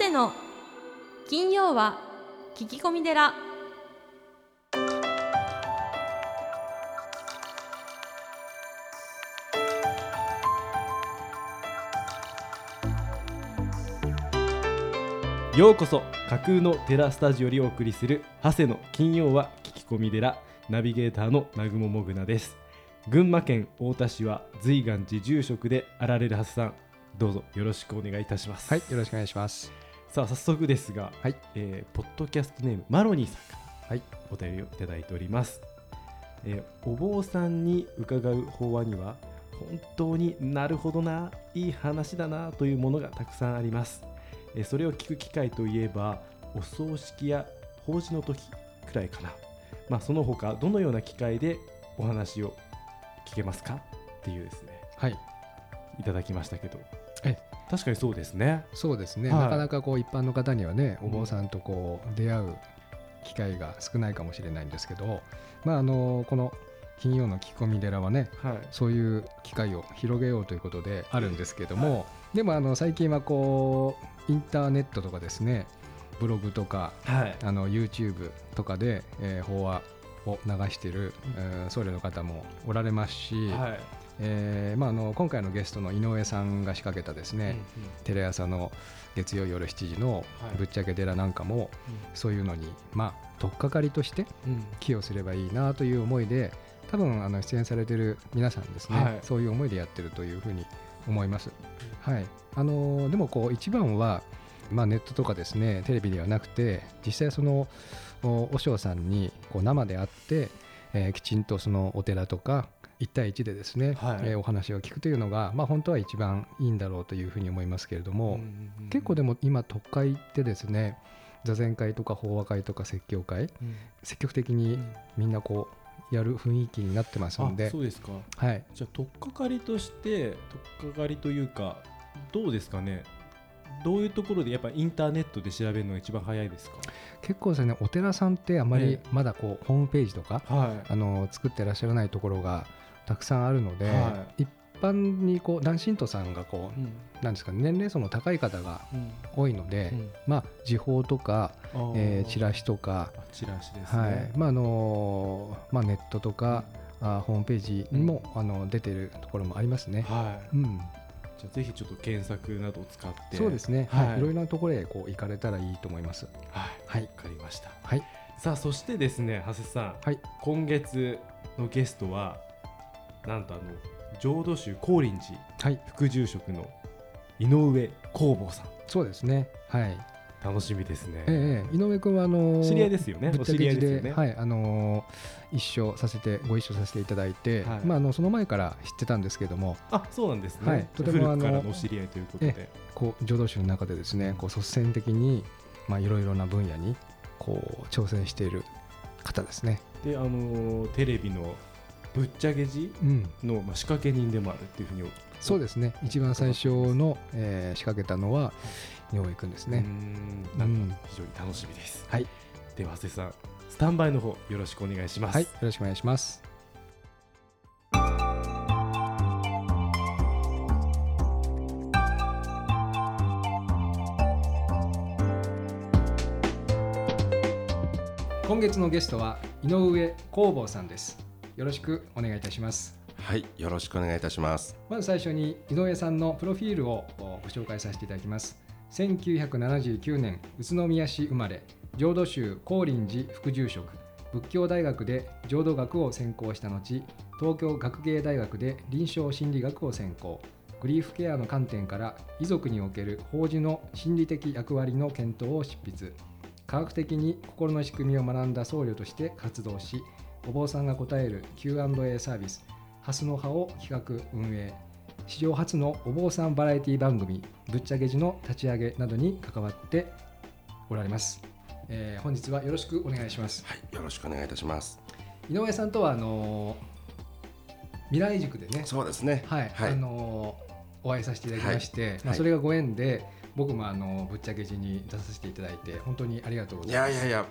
谷の。金曜は聞き込み寺。ようこそ架空の寺スタジオよりお送りする長谷の金曜は聞き込み寺。ナビゲーターの南雲もぐなです。群馬県太田市は随願寺住職であられる長谷さん。どうぞよろしくお願いいたします。はい、よろしくお願いします。さあ早速ですが、はい。えーポッドキャストネームマロニーさんからはい、お便りをいただいております、えーお坊さんに伺う法話には本当になるほどないい話だなというものがたくさんあります、えーそれを聞く機会といえばお葬式や法事の時くらいかな。まあその他どのような機会でお話を聞けますかっていうですね。はい、いただきましたけど。え確かにそうですね。そうですね。はい。なかなかこう一般の方にはね、うん。お坊さんとこう出会う機会が少ないかもしれないんですけど、まああのこの金曜の聞き込み寺はね、はい。そういう機会を広げようということであるんですけども、でもあの最近はこうインターネットとかですね、ブログとかはい。あの YouTube とかで、えー法話を流している、えー僧侶の方もおられますし、はいえーまあ、あの今回のゲストの井上さんが仕掛けたですね、テレ朝の月曜夜7時のはい「ぶっちゃけ寺」なんかもそういうのに、まあ、取っかかりとしてうん。うん寄与すればいいなという思いで多分あの出演されてる皆さんですね、はい。そういう思いでやってるというふうに思います。はい、あのでもこう一番は、まあ、ネットとかですねテレビではなくて実際そのお和尚さんにこう生で会って、えーきちんとそのお寺とか1対1でですね、はい。えーお話を聞くというのが、まあ、本当は一番いいんだろうというふうに思いますけれども、結構でも今都会ってですね座禅会とか法話会とか説教会うん。積極的にみんなこうやる雰囲気になってますあんでそうですか。はい、じゃあ取っかかりとして取っかかりというかどうですかね。どういうところでやっぱインターネットで調べるのが一番早いですか？結構ですねお寺さんってあまりええ。まだこうホームページとかはあの作ってらっしゃらないところがたくさんあるので、は一般にこう男信徒さんがこい、うん。うなんですか年齢層の高い方がうん。多いので、うん。まあ時報とか、えーチラシとか、あチラシですね、はい。まああのまあ、ネットとか、あホームページにも、あの出てるところもありますね。はい。うん、じゃあぜひちょっと検索などを使ってそうですね、はい。はい、いろいろなところへこう行かれたらいいと思います。はい。はい。わかりました。はい、さあそしてですね長谷さん、はい。今月のゲストはなんとあの浄土宗高林寺はい、副住職の井上工房さん。そうですね。はい、楽しみですね、ええ井上君はあのー知り合いですよね？ぶっちゃけでね？はい、あのー一緒させてご一緒させていただいて、はい。まああのその前から知ってたんですけども、あそうなんですね、はい。とてもあのからのお知り合いということで。こう浄土宗の中でですね、こう率先的にまあいろいろな分野にこう挑戦している方ですね。であのーテレビのぶっちゃけ寺うん、の、まあ、仕掛け人でもあるっていうふうにそうですね。一番最初の、えー仕掛けたのは井上君ですね。んなんうんか非常に楽しみです、はい、では長谷さんスタンバイの方よろしくお願いしますはい、よろしくお願いします。今月のゲストは井上工房さんです。よろしくお願いいたします。はい、よろしくお願いいたします。まず最初に井上さんのプロフィールをご紹介させていただきます。1979年宇都宮市生まれ、浄土宗高林寺副住職、仏教大学で浄土学を専攻した後、東京学芸大学で臨床心理学を専攻。グリーフケアの観点から遺族における法事の心理的役割の検討を執筆。科学的に心の仕組みを学んだ僧侶として活動し、お坊さんが答える Q&A サービス、ハスの葉を企画運営史上初のお坊さんバラエティ番組「ぶっちゃけじ」の立ち上げなどに関わっておられます、えー本日はよろしくお願いします。はい、よろしくお願いいたします。井上さんとはあのー未来塾でね。そうですね。はい、はい。あのーお会いさせていただきまして、まあ、はいそれがご縁で僕もあのぶっちゃけ字に出させていただいて本当にありがとうごいざいます。やいやいや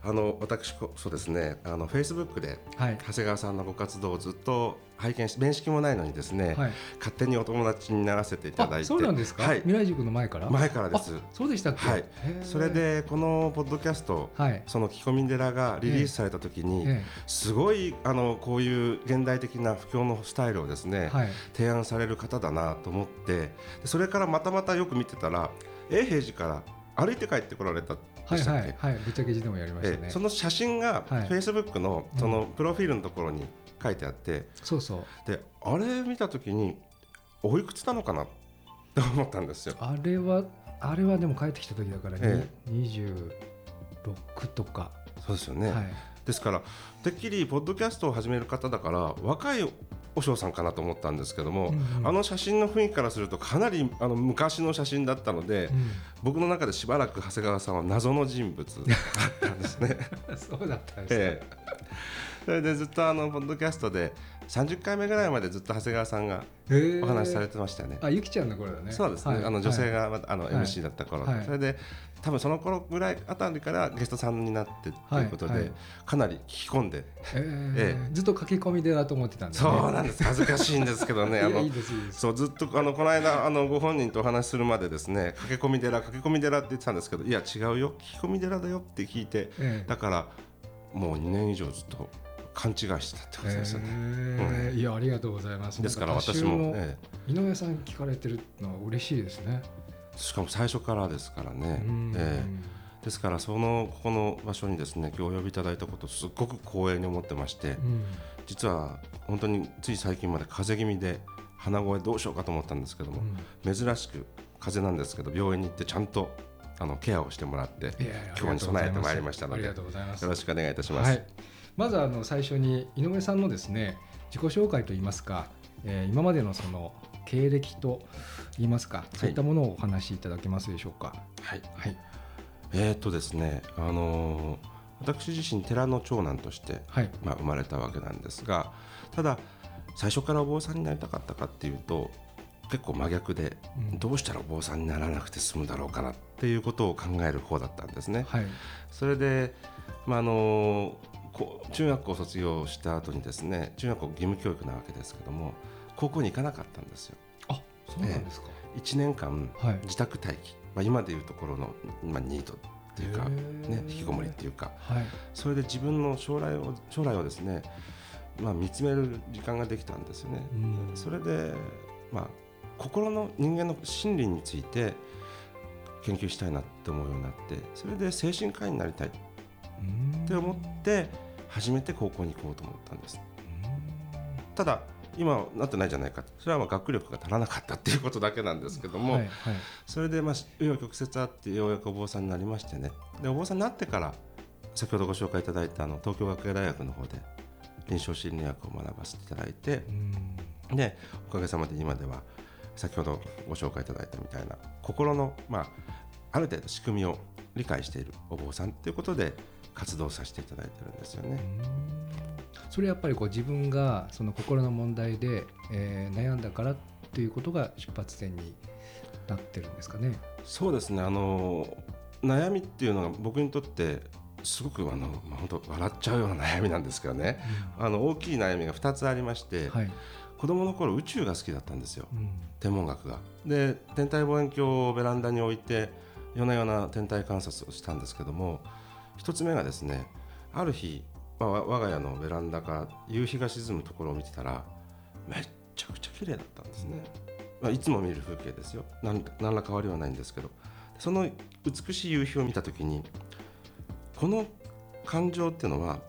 あの私こそうですねあのフェイスブックではい長谷川さんのご活動をずっと拝見し面識もないのにですね、はい。勝手にお友達にならせていただいあてそうなんですか？はい未来塾の前から？前からですあそうでした。はいそれ。でこのポッドキャストはい。その「きこみ寺」がリリースされた時に、えすごいあのこういう現代的な不況のスタイルをですね、えはい。提案される方だなと思ってでそれからまたまたよく見てたら永平寺から歩いて帰ってこられたはいはいはい。ぶっちゃけ字でもやりましたねええそ。の写真がフはいェイスブックのうんそのプロフィールのところに書いてあって、そうそう。であれ見た時においくつなのかなって思ったんですよ。あれはあれはでも帰ってきた時だからえ二十六とか。そうですよね、はい。ですからてっきりポッドキャストを始める方だから若いお嬢さんかなと思ったんですけども、うんうんあの写真の雰囲気からするとかなりあの昔の写真だったので、うん僕の中でしばらく長谷川さんは謎の人物だったんですね。そうだったんですね。ええそれでずっとあのポッドキャストで30回目ぐらいまでずっと長谷川さんがお話しされてましたよね。あ、ゆきちゃんの頃だね。そうですね、はい。あの女性はいがまたあのはい MC だった頃、はい。それで多分その頃ぐらいあたりからゲストさんになってということで、はい。はい。かなり聞き込んで、ええ。ずっと駆け込みでだと思ってたんですね。そうなんです。恥ずかしいんですけどね。あの。そうずっとあのこの間あのご本人とお話しするまでですね駆け込み寺駆け込み寺って言ってたんですけどいや違うよ。聞き込み寺だよって聞いてええ。だからもう2年以上ずっと勘違いしてたってことですよね。ええいやありがとうございます。ですから私も、多え収井上さん聞かれてるのは嬉しいですね。えしかも最初からですからね、うんええですからそのここの場所にですね今日お呼びいただいたことすっごく光栄に思ってましてうん実は本当につい最近まで風邪気味で鼻声どうしようかと思ったんですけども、珍しく風邪なんですけど病院に行ってちゃんとあのケアをしてもらって今日に備えてまいりましたのでありがとうございます。ろしくお願いいたします。はい、まずあの最初に井上さんのですね自己紹介といいますか、えー今までのその経歴といいますか、そういったものをお話しいただけますでしょうか？はい。はい、えー、っとですね、あのー私自身寺の長男として、はい、まあ、生まれたわけなんですがただ最初からお坊さんになりたかったかっていうと結構真逆で、うん。どうしたらお坊さんにならなくて済むだろうかなっていうことを考える方だったんですね。はい、それで、まああのこう中学校を卒業した後にですね中学校義務教育なわけですけども高校に行かなかったんですよ。あ、そうなんですか。1年間はい。自宅待機、まあ、今でいうところの、まあ、ニートっていうか、ね、引きこもりっていうか。はい、それで自分の将来を将来をですね、まあ、見つめる時間ができたんですよね。うん。それで、まあ、心の人間の心理について研究したいなって思うようになってそれで精神科医になりたいって思って初めて高校に行こうと思ったんです。ただ今はなってないじゃないか。それはまあ学力が足らなかったっていうことだけなんですけども、はい、はい、それでまあ紆余曲折あってようやくお坊さんになりましてね。でお坊さんになってから先ほどご紹介いただいたあの東京学芸大学の方で臨床心理学を学ばせていただいてうん。でおかげさまで今では先ほどご紹介いただいたみたいな心の、まあ、ある程度仕組みを理解しているお坊さんということで活動させていただいてるんですよね。それやっぱりこう自分がその心の問題で、えー悩んだからということが出発点になってるんですかね。そうですねあの悩みっていうのが僕にとってすごくあの、まあ、本当笑っちゃうような悩みなんですけどねあの大きい悩みが2つありまして、はい、子供の頃宇宙が好きだったんですようん天文学が。で天体望遠鏡をベランダに置いて夜な夜な天体観察をしたんですけども一つ目がですねある日、まあ、わ我が家のベランダから夕日が沈むところを見てたらめっちゃくちゃ綺麗だったんですね、まあ、いつも見る風景ですよ。何何ら変わりはないんですけど。その美しい夕日を見た時にこの感情っていうのは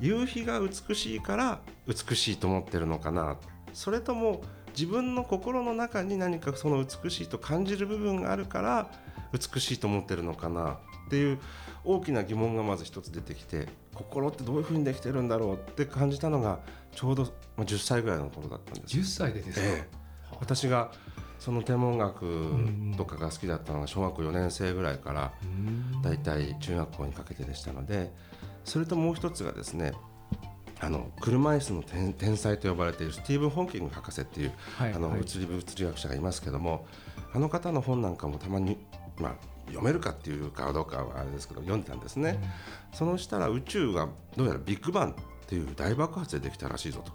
夕日が美しいから美しいと思ってるのかな。それとも自分の心の中に何かその美しいと感じる部分があるから美しいと思ってるのかなっていう大きな疑問がまず一つ出てきて心ってどういうふうにできてるんだろうって感じたのがちょうどまあ10歳ぐらいの頃だったんです。10歳でですか、ええ。私がその天文学とかが好きだったのが小学校4年生ぐらいからうん。だいたい中学校にかけてでしたのでそれともう一つがですねあの車椅子の天天才と呼ばれているスティーブン・ホーキング博士っていう、はいはい。あの物理物理学者がいますけどもあの方の本なんかもたまに、まあ、読めるかっていうかどうかはあれですけど読んでたんですね、そのしたら宇宙がどうやらビッグバンっていう大爆発でできたらしいぞと。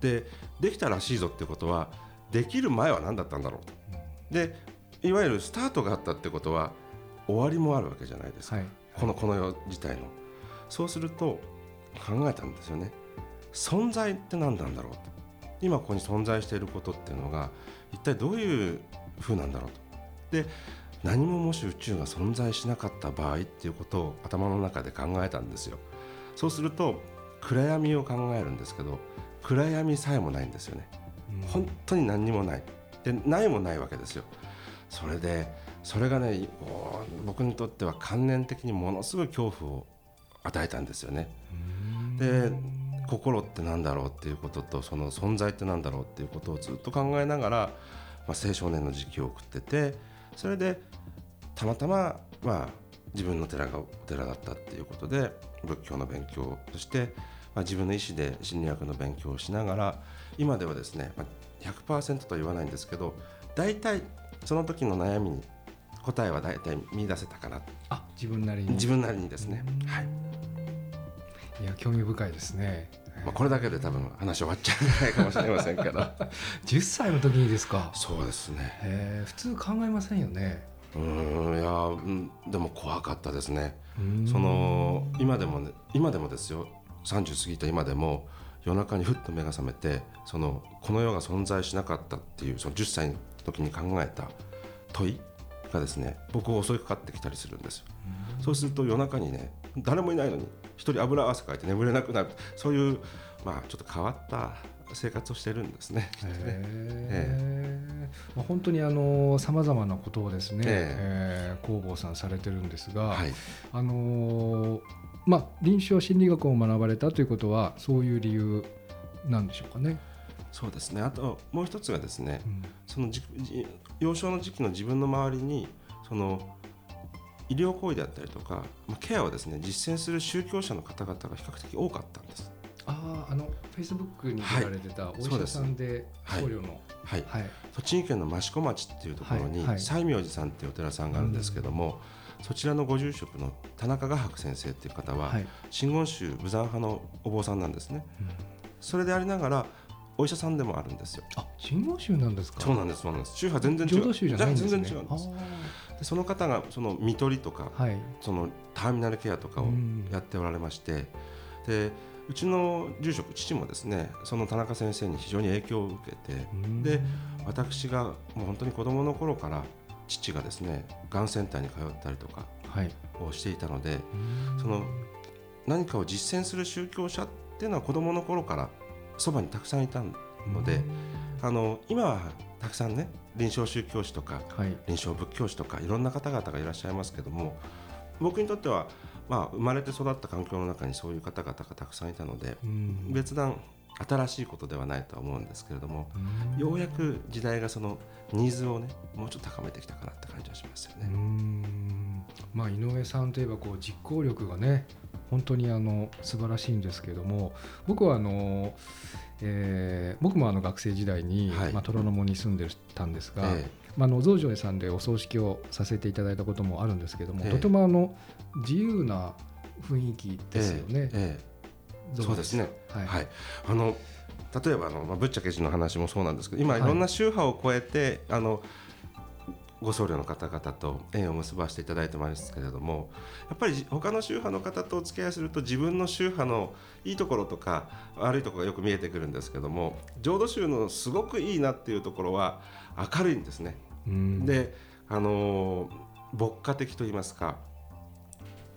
でできたらしいぞってことはできる前は何だったんだろうと。でいわゆるスタートがあったってことは終わりもあるわけじゃないですか、はいこのこの世自体の。そうすると考えたんですよね。存在って何なんだろうと。今ここに存在していることっていうのが一体どういう風なんだろうと。で何ももし宇宙が存在しなかった場合っていうことを頭の中で考えたんですよ。そうすると暗闇を考えるんですけど暗闇さえもないんですよね。本当に何にもない。でないもないわけですよ。それでそれがね僕にとっては観念的にものすごい恐怖を与えたんですよね。で心って何だろうっていうこととその存在って何だろうっていうことをずっと考えながら、まあ、青少年の時期を送っててそれでたまたま、まあ、自分の寺がお寺だったっていうことで仏教の勉強そして、まあ、自分の意思で心理学の勉強をしながら今ではですね、まあ、100%とは言わないんですけど大体その時の悩みに答えは大体見出せたかな。あ自分なりに。自分なりにですね、はい。いや興味深いですね、まあ、これだけで多分話終わっちゃうんじゃないかもしれませんけど。10歳の時にですか？そうですね。へー普通考えませんよね。うーんいやうんでも怖かったですね。うん。その今でもね今でもですよ。30過ぎた今でも夜中にふっと目が覚めてそのこの世が存在しなかったっていうその10歳の時に考えた問いがですね僕を襲いかかってきたりするんですよ。そうすると夜中にね誰もいないのに一人油汗かいて眠れなくなる。そういうまあちょっと変わった生活をしてるんですね。ね。へー。まあ、本当にあのさまざまなことをですね、ええ。ー、工房さんされてるんですが、はい、あのーまあ、臨床心理学を学ばれたということはそういう理由なんでしょうかね。そうですね。あともう一つがですねうん。その幼少の時期の自分の周りにその医療行為であったりとか、まあ、ケアをですね実践する宗教者の方々が比較的多かったんです。あああのフェイスブックに出られてたお医者さんではい僧侶の、はい、はい栃木県の益子町っていうところに、西明寺さんっていうお寺さんがあるんですけども、そちらのご住職の田中画伯先生っていう方は、はい真言宗武山派のお坊さんなんですね。それでありながらお医者さんでもあるんですよ。あ真言宗なんですか？そうなんです、そうなんです。宗派全然違う。浄土宗じゃないんですね全然違うんです。でその方がその看取りとか、はい。そのターミナルケアとかをうん。やっておられまして、でうちの住職父もですねその田中先生に非常に影響を受けてうん。で私がもう本当に子供の頃から父がですねがんセンターに通ったりとかはい。をしていたのでうん。その何かを実践する宗教者っていうのは子供の頃からそばにたくさんいたのであの今はたくさんね臨床宗教師とかはい。臨床仏教師とかいろんな方々がいらっしゃいますけども僕にとっては、まあ、生まれて育った環境の中にそういう方々がたくさんいたのでうん。別段新しいことではないとは思うんですけれどもうん。ようやく時代がそのニーズをねもうちょっと高めてきたかなって感じはしますよね。ん。まあ井上さんといえばこう実行力がね本当にあの素晴らしいんですけれども僕はあの、えー僕もあの学生時代に、はい。まあ、虎ノ門に住んでたんですが、えまあ、あの増上さんでお葬式をさせていただいたこともあるんですけども、ええ。とてもあの自由な雰囲気えですよね。ええ。そうですね。はい、はい、あの例えばあの、まあ、ぶっちゃけじの話もそうなんですけど今はい。いろんな宗派を超えて、あのご僧侶の方々と縁を結ばせていただいてますけれどもやっぱり他の宗派の方とお付き合いすると自分の宗派のいいところとか悪いところがよく見えてくるんですけども浄土宗のすごくいいなっていうところは明るいんですね。うんであのー牧歌的と言いますか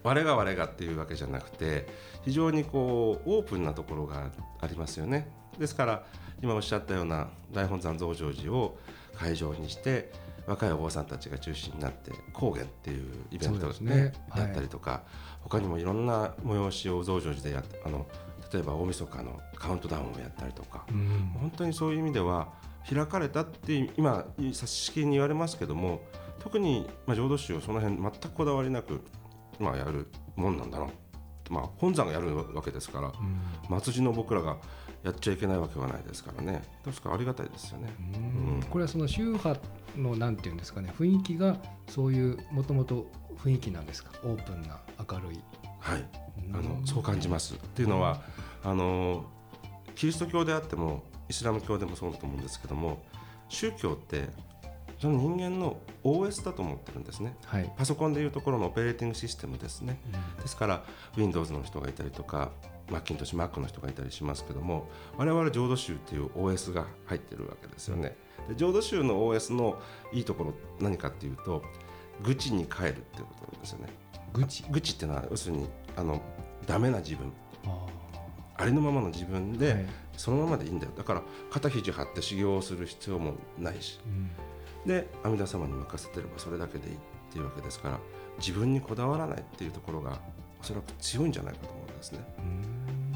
我が我がっていうわけじゃなくて非常にこうオープンなところがありますよねですから今おっしゃったような大本山増上寺を会場にして若いお坊さんたちが中心になって高原っていうイベントですね。やったりとか他にもいろんな催しを増上寺でやっあの例えば大晦日のカウントダウンをやったりとかうん。本当にそういう意味では開かれたって今差し式に言われますけども特に、まあ、浄土宗はその辺全くこだわりなく、まあ、やるもんなんだなとまあ、本山がやるわけですからうん。末寺の僕らがやっちゃいけないわけはないですからね確かありがたいですよね。うんこれはその宗派のなんていうんですかね雰囲気がそういうもともと雰囲気なんですか？オープンな明るい。はいあのそう感じます。っていうのはあのキリスト教であってもイスラム教でもそうだと思うんですけども宗教ってその人間の OS だと思ってるんですね。はい。パソコンでいうところのオペレーティングシステムですね。ですから Windows の人がいたりとか Macintosh、Mac の人がいたりしますけども我々浄土宗っていう OS が入ってるわけですよね。で浄土宗の OS のいいところ何かっていうと愚痴に変えるっていうことなんですよね。愚痴？愚痴っていうのは要するにあのダメな自分あありのままの自分で、ーはいそのままでいいんだよだから肩肘張って修行をする必要もないしうんで阿弥陀様に任せてればそれだけでいいっていうわけですから自分にこだわらないっていうところがおそらく強いんじゃないかと思うんですね。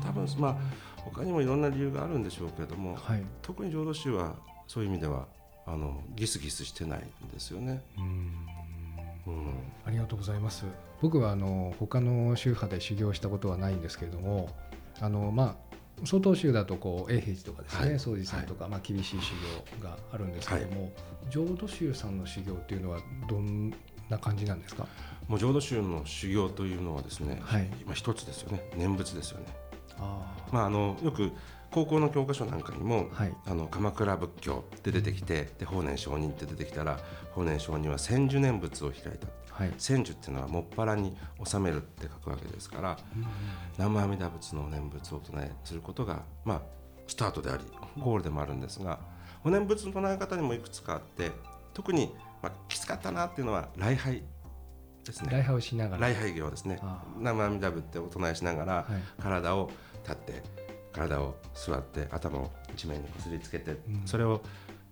多分まあ他にもいろんな理由があるんでしょうけれどもはい。特に浄土宗はそういう意味ではあのギスギスしてないんですよね、うん。うん、ありがとうございます。僕はあの他の宗派で修行したことはないんですけれども、あのまあ曹洞宗だとこう永平寺とかですね、はい。宗寺さんとか、まあ厳しい修行があるんですけども、浄土宗さんの修行っていうのはどんな感じなんですか？もう浄土宗の修行というのはですね、はい。まあ、一つですよね。念仏ですよね。あまあ、あのよく高校の教科書なんかにも、はい。あの鎌倉仏教って出てきてで法然上人って出てきたら法然上人は千手念仏を開いたはい。千手っていうのはもっぱらに収めるって書くわけですから南無阿弥陀仏のお念仏をお唱えすることが、まあ、スタートでありゴールでもあるんですがお念仏の唱え方にもいくつかあって特に、まあ、きつかったなっていうのは礼拝ですね。礼拝をしながら。礼拝行ですね。あ南無阿弥陀仏ってお唱えしながら、はい。体を立って体を座って頭を地面にこすりつけて、ん。それを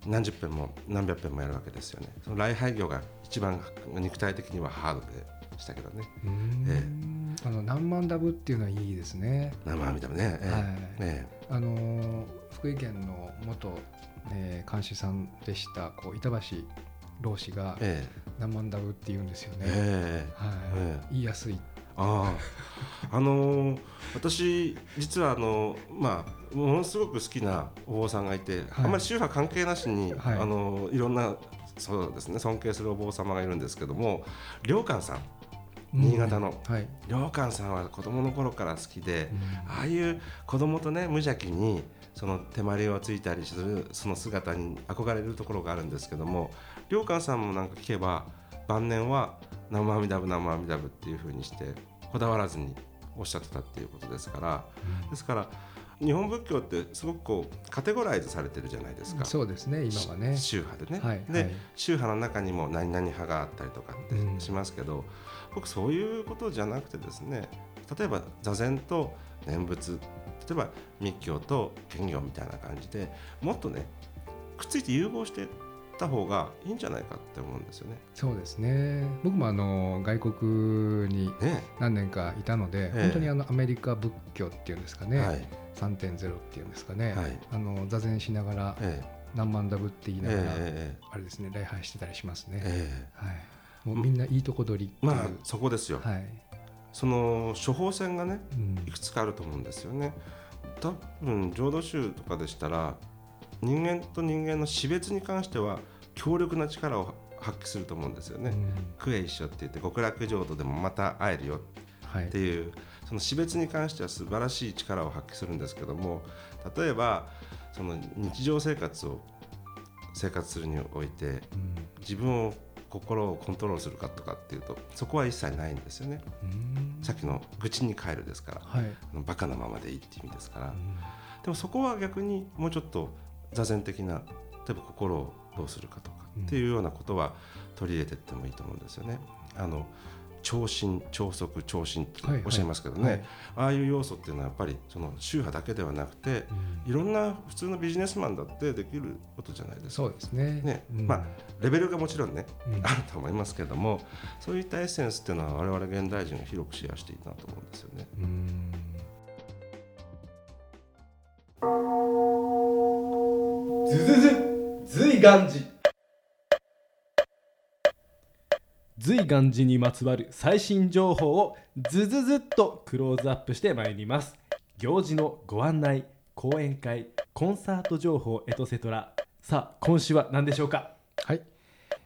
何十遍も何百遍もやるわけですよね。その礼拝業が一番肉体的にはハードでしたけどね。うーんあの何万ダブっていうのはいいですね。生阿弥陀仏ね、ええ。はい。えあのー福井県の元、えー監視さんでしたこう板橋老師がええ。何万ダブって言うんですよね。ええ。はい。ええ。言いやすい。あああのー私実はあのまあものすごく好きなお坊さんがいて、あんまり宗派関係なしに、はい。あのいろんなそうですね尊敬するお坊様がいるんですけども良寛さん。新潟の。うんはい。良寛さんは子供の頃から好きで、ああいう子供とね無邪気にその手まりをついたりするその姿に憧れるところがあるんですけども良寛さんもなんか聞けば晩年は「生阿弥陀仏生阿弥陀仏」っていうふうにしてこだわらずにおっしゃってたっていうことですから。ですから日本仏教ってすごくこうカテゴライズされてるじゃないですか。そうですね今はね。宗派でね、はいで、はい。宗派の中にも何々派があったりとかっうん。てしますけど、僕そういうことじゃなくてですね例えば座禅と念仏例えば密教と兼業みたいな感じでもっとねくっついて融合していった方がいいんじゃないかって思うんですよね。そうですね。僕もあの外国にね何年かいたので、ええ本当にあのアメリカ仏教っていうんですかね。はい3.0っていうんですかね。はいあの座禅しながらえ何万ダブって言いえながら、えあれですね礼拝してたりしますね。ええはい。もうみんないいとこ取り。まあそこですよ、はい。その処方箋がねうんいくつかあると思うんですよね。多分浄土宗とかでしたら人間と人間の死別に関しては強力な力を発揮すると思うんですよね。うんクエ一緒って言って極楽浄土でもまた会えるよはいっていうその死別に関しては素晴らしい力を発揮するんですけども例えばその日常生活を生活するにおいてうん自分を心をコントロールするかとかっていうとそこは一切ないんですよね。うんさっきの愚痴に帰るですからはい。バカなままでいいっていう意味ですから。うんでもそこは逆にもうちょっと座禅的な例えば心をどうするかとかうんっていうようなことは取り入れていってもいいと思うんですよね。あの長身長足長身ってはいはいおっしゃいますけどね、はいああいう要素っていうのはやっぱりその宗派だけではなくてうんいろんな普通のビジネスマンだってできることじゃないですか。そうですね。ねうんまあレベルがもちろんねうんあると思いますけどもそういったエッセンスっていうのは我々現代人が広くシェアしていいなと思うんですよね。ずずずずいがんじ随願寺にまつわる最新情報をズズズっとクローズアップしてまいります。行事のご案内講演会コンサート情報エトセトラさあ今週は何でしょうか？はい、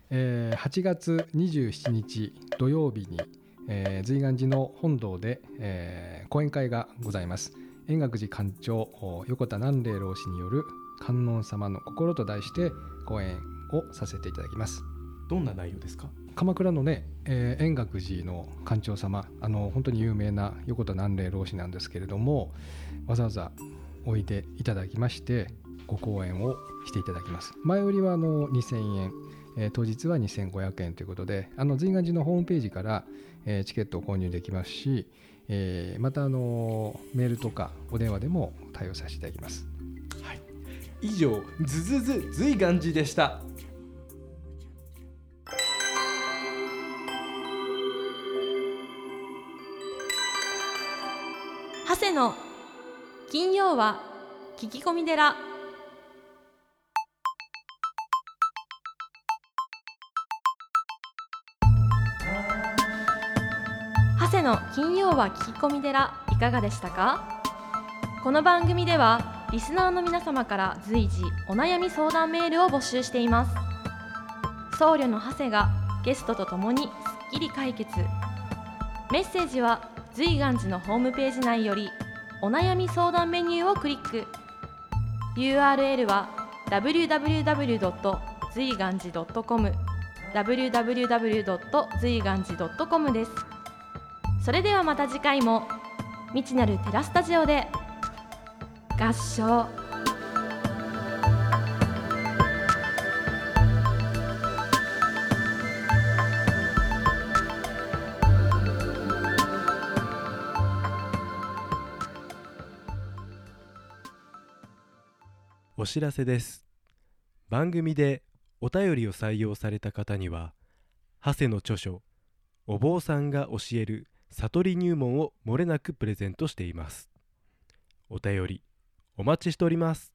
えー8月27日土曜日に、えー、随願寺の本堂で、えー講演会がございます。円覚寺館長横田南霊老師による観音様の心と題して講演をさせていただきます。どんな内容ですか？鎌倉のね、えー円覚寺の館長様あの本当に有名な横田南霊老師なんですけれどもわざわざおいでいただきましてご講演をしていただきます。前売りはあの2000円、えー当日は2500円ということであの随願寺のホームページから、えーチケットを購入できますし、えーまたあのメールとかお電話でも対応させていただきます以上ズズズ随願寺でした。長谷の金曜は聞き込み寺。長谷の金曜は聞き込み寺いかがでしたか？この番組ではリスナーの皆様から随時お悩み相談メールを募集しています僧侶の長谷がゲストとともにすっきり解決メッセージは随願寺のホームページ内よりお悩み相談メニューをクリック URL は www. 随願寺 .com www. 随願寺 .com ですそれではまた次回も未知なるテラスタジオで合唱。お知らせです。番組でお便りを採用された方には長谷の著書「お坊さんが教える悟り入門」をもれなくプレゼントしています。お便りお待ちしております。